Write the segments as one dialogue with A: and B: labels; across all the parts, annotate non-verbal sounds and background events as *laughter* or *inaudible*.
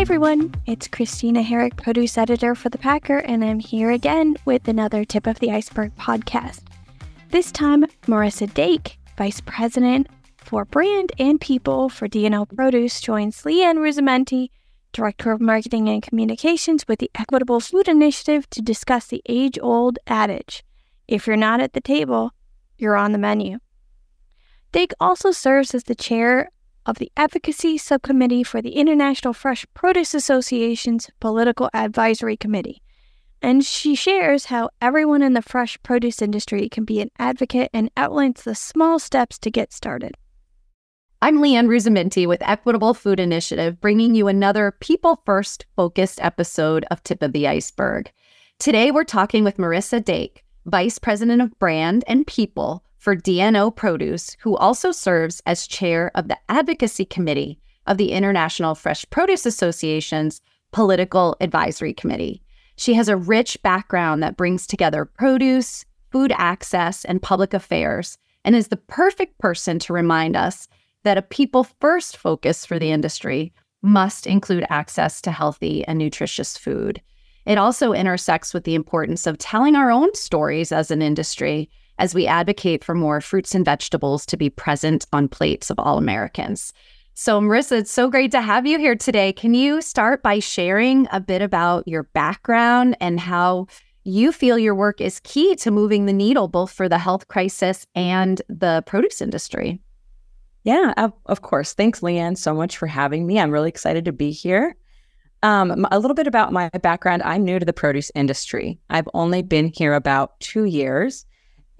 A: Hi, everyone. It's Christina Herrick, produce editor for The Packer, and I'm here again with another Tip of the Iceberg podcast. This time, Marissa Dake, Vice President for Brand and People for DNO Produce, joins LeAnne Ruzzamenti, Director of Marketing and Communications with the Equitable Food Initiative, to discuss the age old adage if you're not at the table, you're on the menu. Dake also serves as the chair of the Advocacy Subcommittee for the International Fresh Produce Association's Political Advisory Committee. And she shares how everyone in the fresh produce industry can be an advocate and outlines the small steps to get started.
B: I'm LeAnne Ruzzamenti with Equitable Food Initiative, bringing you another people first focused episode of Tip of the Iceberg. Today, we're talking with Marissa Dake, Vice President of Brand and People for DNO Produce, who also serves as chair of the Advocacy Committee of the International Fresh Produce Association's Political Advisory Committee. She has a rich background that brings together produce, food access, and public affairs, and is the perfect person to remind us that a people first focus for the industry must include access to healthy and nutritious food. It also intersects with the importance of telling our own stories as an industry as we advocate for more fruits and vegetables to be present on plates of all Americans. So, Marissa, it's so great to have you here today. Can you start by sharing a bit about your background and how you feel your work is key to moving the needle both for the health crisis and the produce industry?
C: Yeah, of course. Thanks, LeAnne, so much for having me. I'm really excited to be here. Um, a little bit about my background I'm new to the produce industry. I've only been here about two years.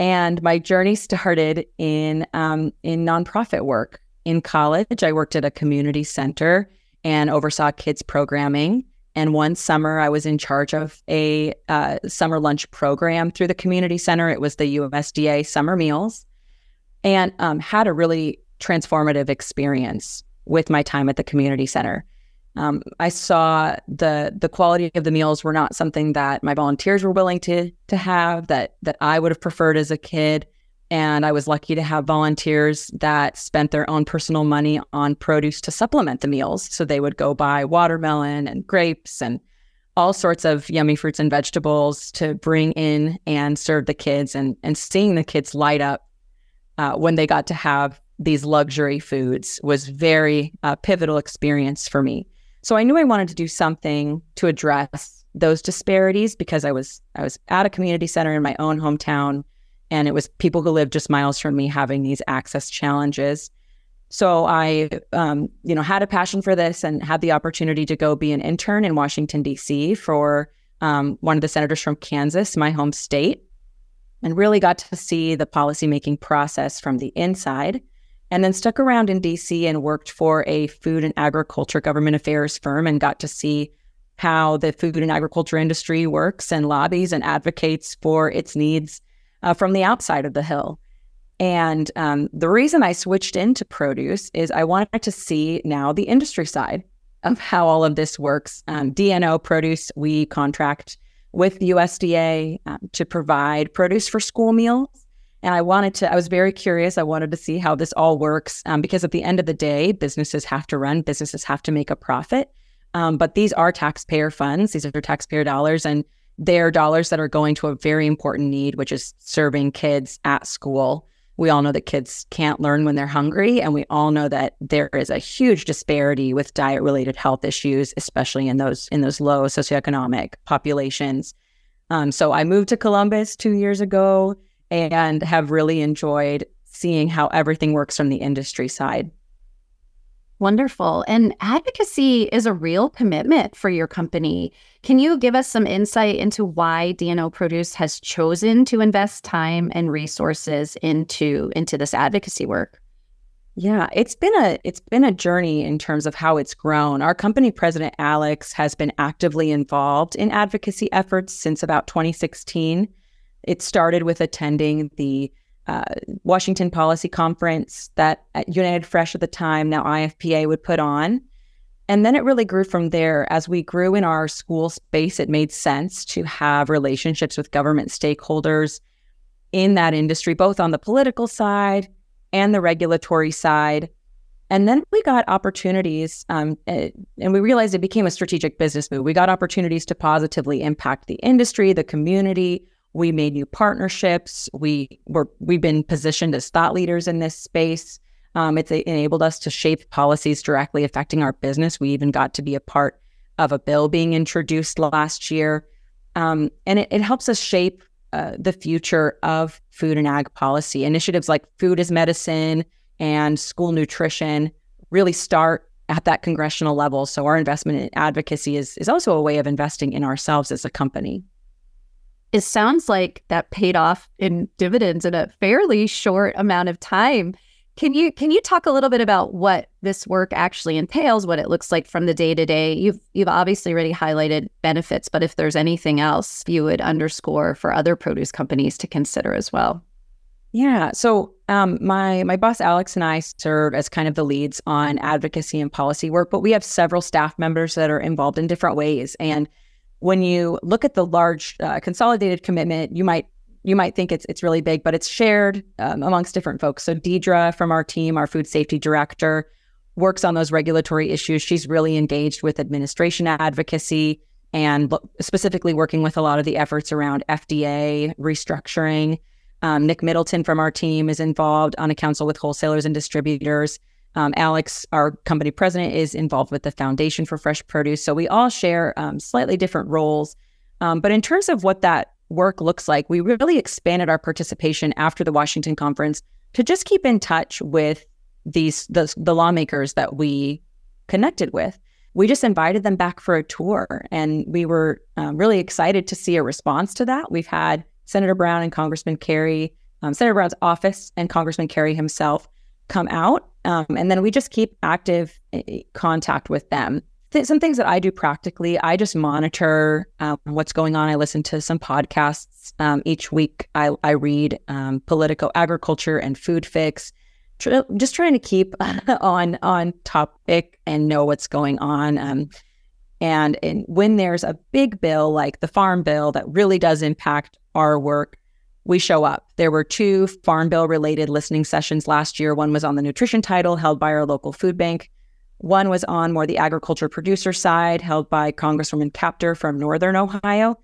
C: And my journey started in um, in nonprofit work. In college, I worked at a community center and oversaw kids programming. And one summer, I was in charge of a uh, summer lunch program through the community center. It was the USDA summer meals, and um, had a really transformative experience with my time at the community center. Um, I saw the the quality of the meals were not something that my volunteers were willing to to have that that I would have preferred as a kid. And I was lucky to have volunteers that spent their own personal money on produce to supplement the meals. So they would go buy watermelon and grapes and all sorts of yummy fruits and vegetables to bring in and serve the kids. And and seeing the kids light up uh, when they got to have these luxury foods was very uh, pivotal experience for me. So I knew I wanted to do something to address those disparities because I was I was at a community center in my own hometown and it was people who lived just miles from me having these access challenges. So I um, you know had a passion for this and had the opportunity to go be an intern in Washington D.C. for um, one of the senators from Kansas, my home state, and really got to see the policymaking process from the inside and then stuck around in DC and worked for a food and agriculture government affairs firm and got to see how the food and agriculture industry works and lobbies and advocates for its needs uh, from the outside of the Hill. And um, the reason I switched into produce is I wanted to see now the industry side of how all of this works. Um, DNO produce, we contract with USDA um, to provide produce for school meals and I wanted to, I was very curious. I wanted to see how this all works um, because at the end of the day, businesses have to run, businesses have to make a profit. Um, but these are taxpayer funds, these are taxpayer dollars, and they're dollars that are going to a very important need, which is serving kids at school. We all know that kids can't learn when they're hungry. And we all know that there is a huge disparity with diet related health issues, especially in those in those low socioeconomic populations. Um, so I moved to Columbus two years ago and have really enjoyed seeing how everything works from the industry side.
B: Wonderful. And advocacy is a real commitment for your company. Can you give us some insight into why DNO Produce has chosen to invest time and resources into into this advocacy work?
C: Yeah, it's been a it's been a journey in terms of how it's grown. Our company president Alex has been actively involved in advocacy efforts since about 2016. It started with attending the uh, Washington Policy Conference that United Fresh at the time, now IFPA, would put on. And then it really grew from there. As we grew in our school space, it made sense to have relationships with government stakeholders in that industry, both on the political side and the regulatory side. And then we got opportunities, um, and we realized it became a strategic business move. We got opportunities to positively impact the industry, the community. We made new partnerships. We were we've been positioned as thought leaders in this space. Um, it's enabled us to shape policies directly affecting our business. We even got to be a part of a bill being introduced last year, um, and it, it helps us shape uh, the future of food and ag policy. Initiatives like Food is Medicine and school nutrition really start at that congressional level. So our investment in advocacy is is also a way of investing in ourselves as a company.
B: It sounds like that paid off in dividends in a fairly short amount of time. Can you can you talk a little bit about what this work actually entails, what it looks like from the day to day? You've you've obviously already highlighted benefits, but if there's anything else you would underscore for other produce companies to consider as well.
C: Yeah. So um, my my boss Alex and I serve as kind of the leads on advocacy and policy work, but we have several staff members that are involved in different ways. And when you look at the large uh, consolidated commitment, you might you might think it's it's really big, but it's shared um, amongst different folks. So Deidre from our team, our food safety director, works on those regulatory issues. She's really engaged with administration advocacy and specifically working with a lot of the efforts around FDA restructuring um, Nick Middleton from our team is involved on a council with wholesalers and distributors. Um, Alex, our company president, is involved with the Foundation for Fresh Produce. So we all share um, slightly different roles. Um, but in terms of what that work looks like, we really expanded our participation after the Washington conference to just keep in touch with these the, the lawmakers that we connected with. We just invited them back for a tour, and we were um, really excited to see a response to that. We've had Senator Brown and Congressman Carey, um, Senator Brown's office and Congressman Carey himself come out. Um, and then we just keep active eh, eh, contact with them. Th- some things that I do practically, I just monitor um, what's going on. I listen to some podcasts um, each week. I, I read um, Politico, Agriculture, and Food Fix. Tr- just trying to keep *laughs* on on topic and know what's going on. Um, and, and when there's a big bill like the Farm Bill that really does impact our work, we show up. There were two Farm Bill related listening sessions last year. One was on the nutrition title held by our local food bank. One was on more the agriculture producer side held by Congresswoman Kaptur from Northern Ohio.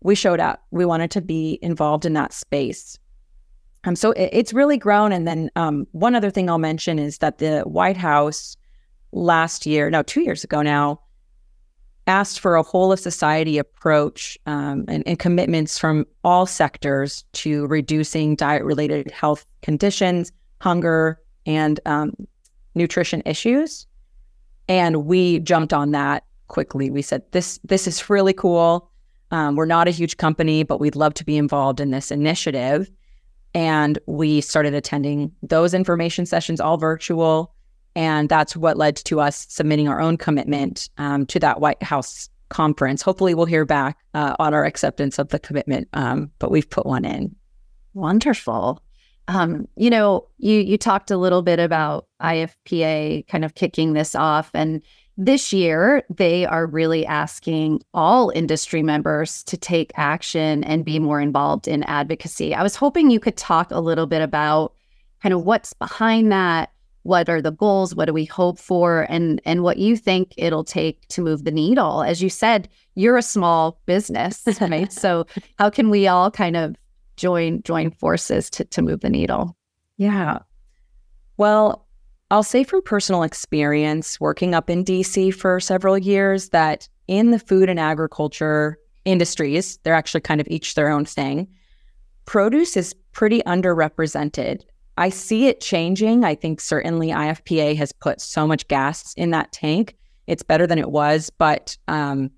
C: We showed up. We wanted to be involved in that space. Um, so it, it's really grown. And then um, one other thing I'll mention is that the White House last year, no, two years ago now, asked for a whole of society approach um, and, and, commitments from all sectors to reducing diet related health conditions, hunger, and um, nutrition issues. And we jumped on that quickly. We said, this, this is really cool. Um, we're not a huge company, but we'd love to be involved in this initiative. And we started attending those information sessions, all virtual. And that's what led to us submitting our own commitment um, to that White House conference. Hopefully, we'll hear back uh, on our acceptance of the commitment, um, but we've put one in.
B: Wonderful. Um, you know, you you talked a little bit about IFPA kind of kicking this off, and this year they are really asking all industry members to take action and be more involved in advocacy. I was hoping you could talk a little bit about kind of what's behind that, what are the goals? What do we hope for? And and what you think it'll take to move the needle. As you said you're a small business *laughs* right? So how can we all kind of join join forces to, to move the needle?
C: Yeah. Well i'll say from personal experience working up in dc for several years that in the food and agriculture industries they're actually kind of each their own thing produce is pretty underrepresented I see it changing. I think certainly IFPA has put so much gas in that tank. It's better than it was, but um,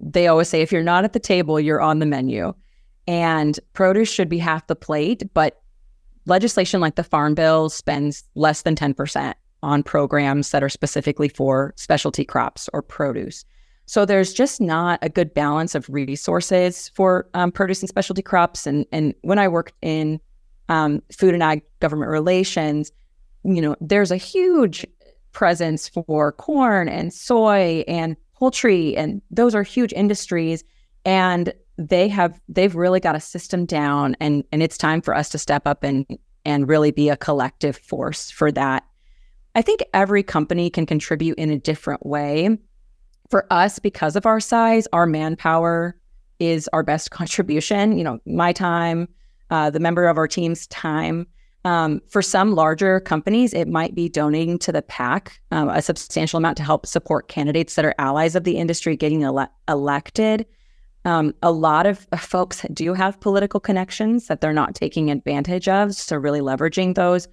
C: they always say if you're not at the table, you're on the menu. And produce should be half the plate, but legislation like the Farm Bill spends less than 10% on programs that are specifically for specialty crops or produce. So there's just not a good balance of resources for um, produce and specialty crops. And and when I worked in um, food and ag government relations, you know, there's a huge presence for corn and soy and poultry, and those are huge industries. And they have they've really got a system down, and and it's time for us to step up and and really be a collective force for that. I think every company can contribute in a different way. For us, because of our size, our manpower is our best *laughs* contribution. You know, my time, uh, the member of our team's time. Um, for some larger companies, it might be donating to the PAC um, a substantial amount to help support candidates that are allies of the industry getting ele- elected. Um, a lot of folks do have political connections that they're not taking advantage of. So, really leveraging those.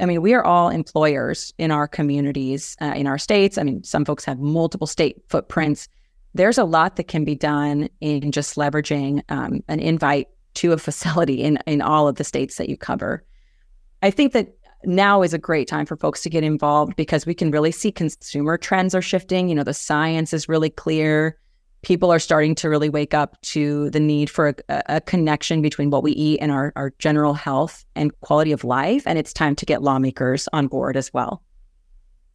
C: I mean, we are all employers in our communities, uh, in our states. I mean, some folks have multiple state footprints. There's a lot that can be done in just leveraging um, an invite to a facility in, in all of the states that you cover. I think that now is a great time for folks to get involved because we can really see consumer trends are shifting. You know, the science is really clear people are starting to really wake up to the need for a, a, connection between what we eat and our, our general health and quality of life. And it's time to get lawmakers on board as well.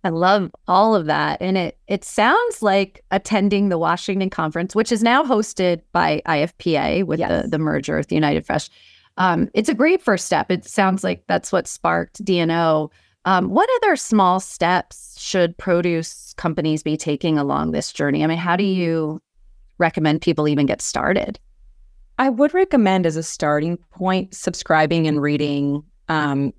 B: I love all of that. And it it sounds like attending the Washington conference, which is now hosted by IFPA with yes. the, the merger with United Fresh. Um, it's a great first step. It sounds like that's what sparked DNO. Um, what other small steps should produce companies be taking along this journey? I mean, how do you recommend people even get started?
C: I would recommend as a starting point subscribing and reading, um,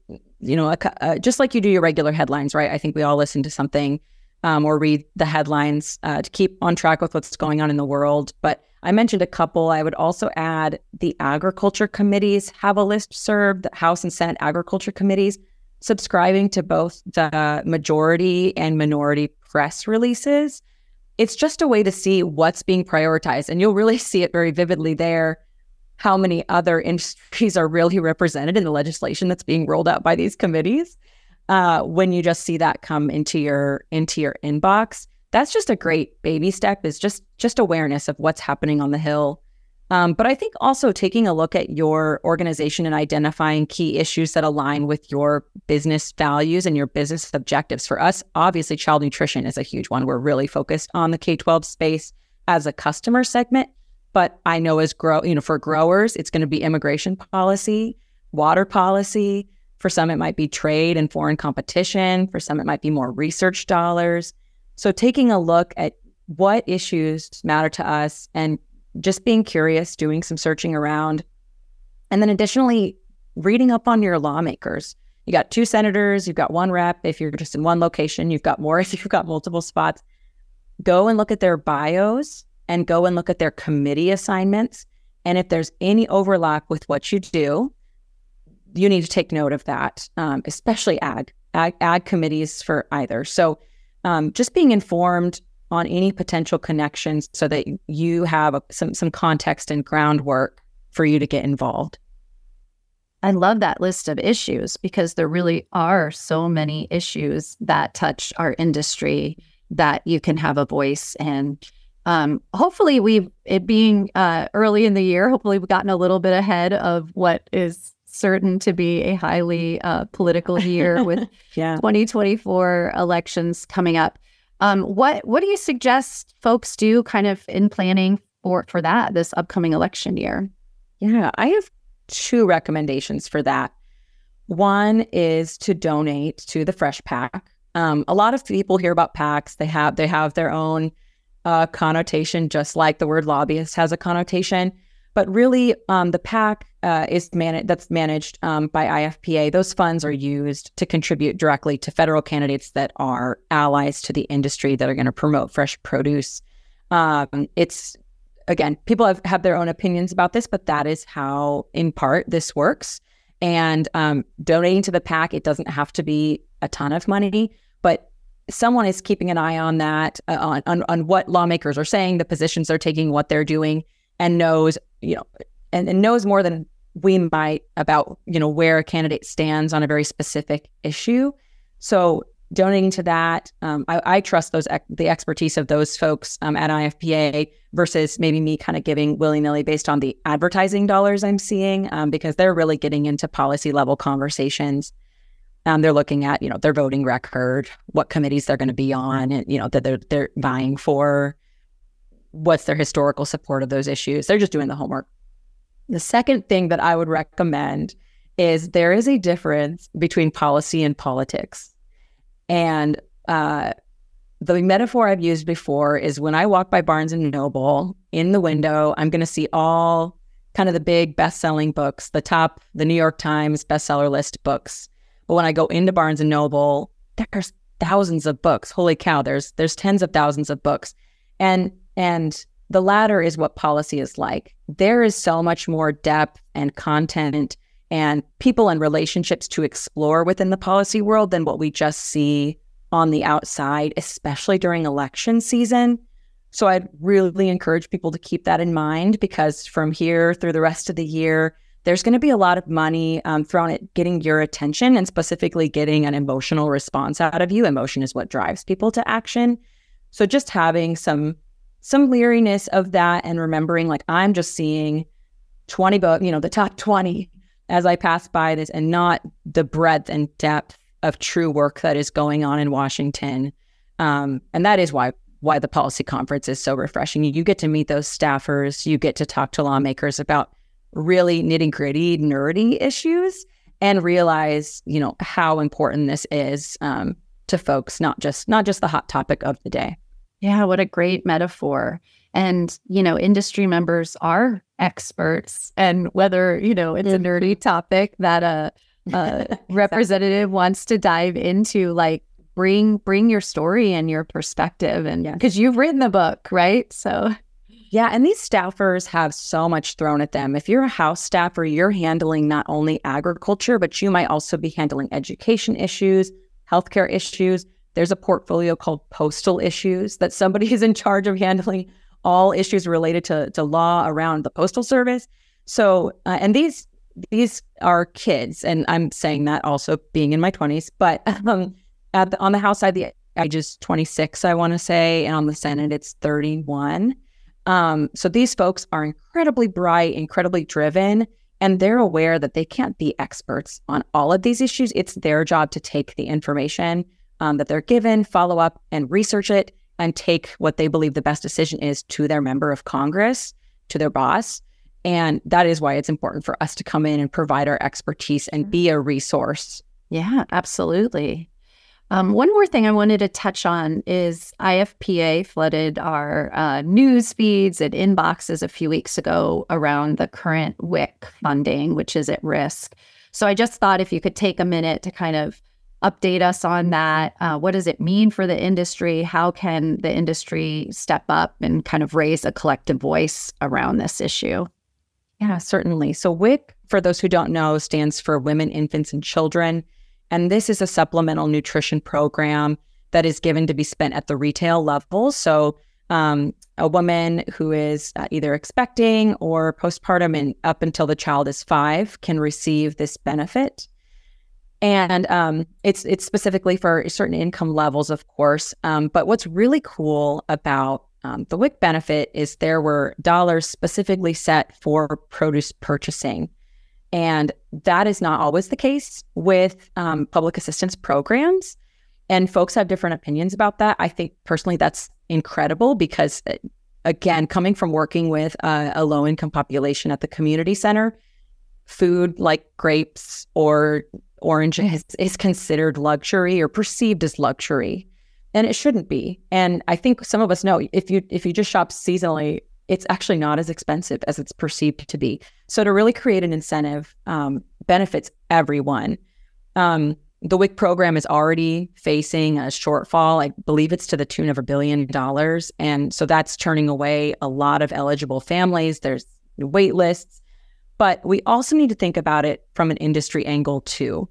C: you know, uh, just like you do your regular headlines, right? I think we all listen to something um, or read the headlines uh, to keep on track with what's going on in the world. But I mentioned a couple. I would also add the agriculture committees have a listserv, the House and Senate agriculture committees, subscribing to both the majority and minority press releases it's just a way to see what's being prioritized. And you'll really *laughs* see it very vividly there how many other industries are really represented in the legislation that's being rolled out by these committees. Uh, when you just see that come into your into your inbox, that's just a great baby step. Is just just awareness of what's happening on the hill um, but I think also taking a look at your organization and identifying key issues that align with your business values and your business objectives. For us, obviously, child nutrition is a huge one. We're really focused on the K 12 space as a customer segment. But I know as grow, you know, for growers, it's going to be immigration policy, water policy. For some, it might be trade and foreign competition. For some, it might be more research dollars. So taking a look at what issues matter to us and just being curious, doing some searching around. And then additionally, reading up on your lawmakers. You got two senators, you've got one rep. If you're just in one location, you've got more if *laughs* you've got multiple spots. Go and look at their bios and go and look at their committee assignments. And if there's any overlap with what you do, you need to take note of that, um, especially ag, ag, ag committees for either. So um, just being informed on any potential connections so that you have a, some some context and groundwork for you to get involved.
B: I love that list of issues because there really are so many issues that touch our industry that you can have a voice and um, hopefully we've it being uh, early in the year hopefully we've gotten a little bit ahead of what is certain to be a highly uh, political year *laughs* with yeah. 2024 elections coming up um, what what do you suggest folks do kind of in planning for for that this upcoming election year?
C: Yeah, I have two recommendations for that. One is to donate to the Fresh PAC. Um, a lot of people hear about PACs They have they have their own uh, connotation, just like the word lobbyist has a connotation. But really, um, the PAC uh, is that's managed um, by IFPA. Those funds are used to contribute directly to federal candidates that are allies to the industry that are going to promote fresh produce. Um, it's again, people have, have their own opinions about this, but that is how, in part, this works. And um, donating to the PAC, it doesn't have to be a ton of money, but someone is keeping an eye on that, uh, on, on on what lawmakers are saying, the positions they're taking, what they're doing, and knows you know, and, and knows more than we might about, you know, where a candidate stands on a very specific issue. So donating to that, um, I, I, trust those the expertise of those folks um, at IFPA versus maybe me kind of giving willy nilly based on the advertising dollars I'm seeing um, because they're really getting into policy level conversations. Um, they're looking at you know their voting record, what committees they're going to be on, and you know that they're they're vying for what's their historical support of those issues. They're just doing the homework. The second thing that I would recommend is there is a difference between policy and politics. And uh, the metaphor I've used before is when I walk by Barnes and Noble in the window, I'm going to see all kind of the big best-selling books, the top, the New York Times bestseller list books. But when I go into Barnes and Noble, there's thousands of books. Holy cow, there's there's tens of thousands of books. And and the latter is what policy is like. There is so much more depth and content and people and relationships to explore within the policy world than what we just see on the outside, especially during election season. So I'd really encourage people to keep that in mind because from here through the rest of the year, there's going to be a lot of money um, thrown at getting your attention and specifically getting an emotional response out of you. Emotion is what drives people to action. So just having some some leeriness of that and remembering like I'm just seeing 20 book, you know, the top 20 as I pass by this and not the breadth and depth of true work that is going on in Washington. Um, and that is why why the policy conference is so refreshing. You get to meet those staffers, you get to talk to lawmakers about really nitty gritty, nerdy issues, and realize you know how important this is um, to folks, not just not just the hot topic of the day.
B: Yeah, what a great metaphor. And, you know, industry members are experts. And whether, you know, it's a nerdy topic that a, a *laughs* representative wants to dive into, like bring bring your story and your perspective and because you've written the book, right? So
C: yeah, and these staffers have so much thrown at them. If you're a house staffer, you're handling not only agriculture, but you might also be handling education issues, healthcare issues. There's a portfolio called postal issues that somebody *laughs* is in charge of handling all issues related to, to law around the postal service. So, uh, and these these are kids, and I'm saying that also being in my 20s, but *laughs* um, at the, on the House side, the age is 26, I want to say, and on the Senate, it's 31. Um, so these folks are incredibly bright, incredibly driven, and they're aware that they can't be experts on all of these issues. It's their job to take the information um, that they're given, follow up and research it, and take what they believe the best decision is to their member of Congress, to their boss. And that is why it's important for us to come in and provide our expertise and be a resource.
B: Yeah, absolutely. Um, one more thing I wanted to touch on is IFPA flooded our uh, news feeds and inboxes a few weeks ago around the current WIC funding, which is at risk. So I just thought if you could take a minute to kind of update us on that. Uh, what does it mean for the industry? How can the industry step up and kind of raise a collective voice around this issue?
C: Yeah, certainly. So, WIC, for those who don't know, stands for Women, Infants, and Children. And this is a supplemental nutrition program that is given to be spent at the retail level. So, um, a woman who is uh, either expecting or postpartum and up until the child is five can receive this benefit and um, it's it's specifically for certain income levels, of course. Um, but what's really cool about um, the WIC benefit is there were dollars specifically set for produce purchasing, and that is not always the case with um, public assistance programs. And folks have different opinions about that. I think personally that's incredible because, uh, again, coming from working with a low income population at the community center, food like grapes or oranges is considered luxury or perceived as luxury and it shouldn't be and i think some of us know if you if you just shop seasonally it's actually not as expensive as it's perceived to be so to really create an incentive um, benefits everyone um, the WIC program is already facing a shortfall. I believe it's to the tune of a billion dollars. And so that's turning away a lot of eligible families. There's wait lists. But we also need to think about it from an industry angle too.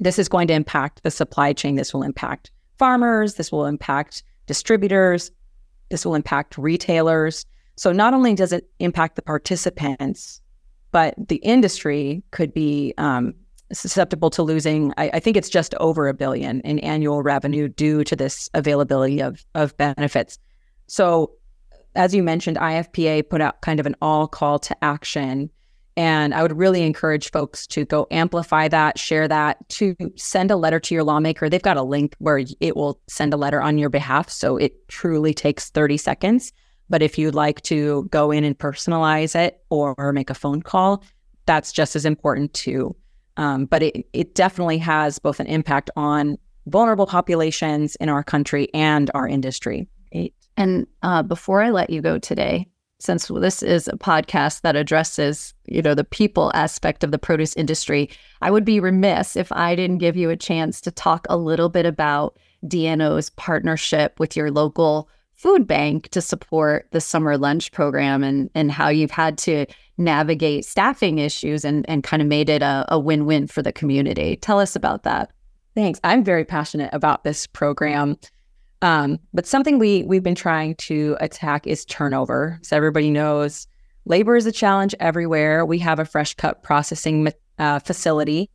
C: This is going to impact the supply chain. This will impact farmers. This will impact distributors. This will impact retailers. So not only does it impact the participants, but the industry could be um, susceptible to losing. I, I, think it's just over a billion in annual revenue due to this availability of of benefits. So, as you mentioned, IFPA put out kind of an all call to action and I would really encourage folks to go amplify that, share that, to send a letter to your lawmaker. They've got a link where it will send a letter on your behalf. So it truly takes 30 seconds. But if you'd like to go in and personalize it or make a phone call, that's just as important too. Um, but it, it definitely has both an impact on vulnerable populations in our country and our industry.
B: And uh, before I let you go today, since this is a podcast that addresses, you know, the people aspect of the produce industry, I would be remiss if I didn't give you a chance to talk a little bit about DNO's partnership with your local food bank to support the summer lunch program and and how you've had to navigate staffing issues and and kind of made it a, a win-win for the community. Tell us about that.
C: Thanks. I'm very passionate about this program. Um, but something we we've been trying to attack is turnover. So everybody knows labor is a challenge everywhere. We have a fresh cut processing uh, facility,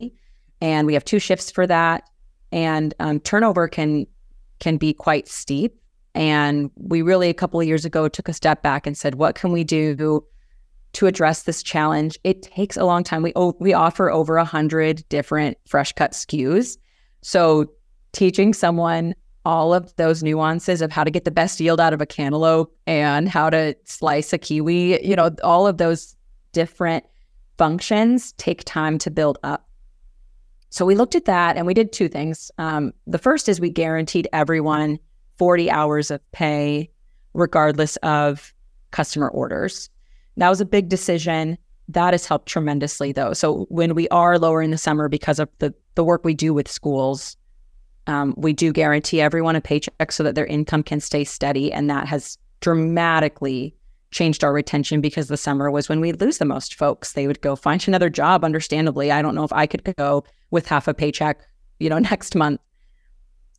C: and we have two shifts for that. And um, turnover can can be quite steep. And we really a couple of years ago took a step back and said, what can we do to address this challenge? It takes a long time. We we offer over a hundred different fresh cut SKUs, so teaching someone all of those nuances of how to get the best yield out of a cantaloupe and how to slice a kiwi, you know, all of those different functions take time to build up. So we looked at that and we did two things. Um, the first is we guaranteed everyone 40 hours of pay, regardless of customer orders. That was a big decision. That has helped tremendously, though. So when we are lower in the summer because of the the work we do with schools, um, we do guarantee everyone a paycheck so that their income can stay steady. And that has dramatically changed our retention because the summer was when we lose the most folks. They would go find another job, understandably. I don't know if I could go with half a paycheck, you know, *laughs* next month.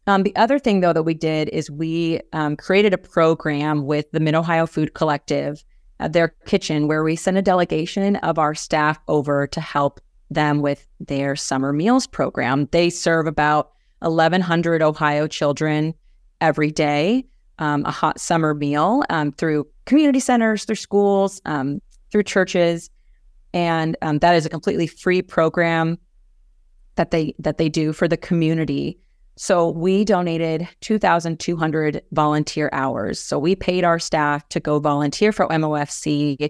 C: Um, the other thing, though, that we did is we um, created a program with the Mid Ohio Food Collective, at their kitchen, where we sent a delegation of our staff over to help them with their summer meals program. They serve about 1,100 Ohio children every day um, a hot summer meal um, through community centers, through schools, um, through churches, and um, that is a completely free program that they that they do for the community. So we donated 2,200 volunteer hours. So we paid our staff to go volunteer for MOFC,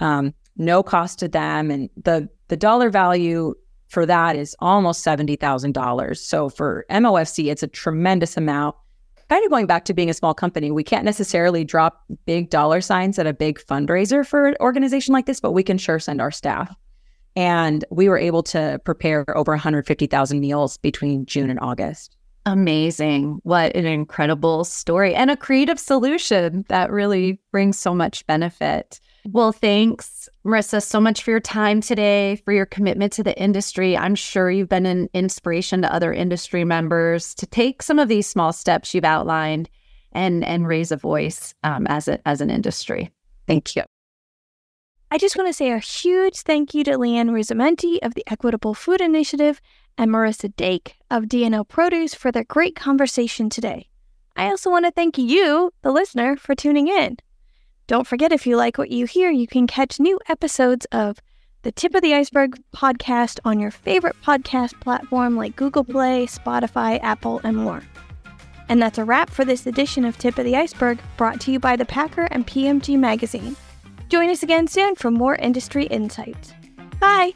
C: um, no cost to them, and the the dollar value for that is almost $70,000. So for MOFC, it's a tremendous amount. Kind of going back to being a small company, we can't necessarily drop big dollar signs at a big fundraiser for an organization like this, but we can sure send our staff. And we were able to prepare over 150,000 meals between June and August.
B: Amazing. What an incredible story and a creative solution that really brings so much benefit. Well, thanks, Marissa, so much for your time today, for your commitment to the industry. I'm sure you've been an inspiration to other industry members to take some of these small steps you've outlined and and raise a voice um, as a, as an industry. Thank you.
A: I just want to say a huge thank you to LeAnne Ruzzamenti of the Equitable Food Initiative and Marissa Dake of DNO Produce for their great conversation today. I also want to thank you, the listener, for tuning in. Don't forget, if you like what you hear, you can catch new episodes of the Tip of the Iceberg podcast on your favorite podcast platform like Google Play, Spotify, Apple, and more. And that's a wrap for this edition of Tip of the Iceberg, brought to you by the Packer and PMG Magazine. Join us again soon for more industry insights. Bye!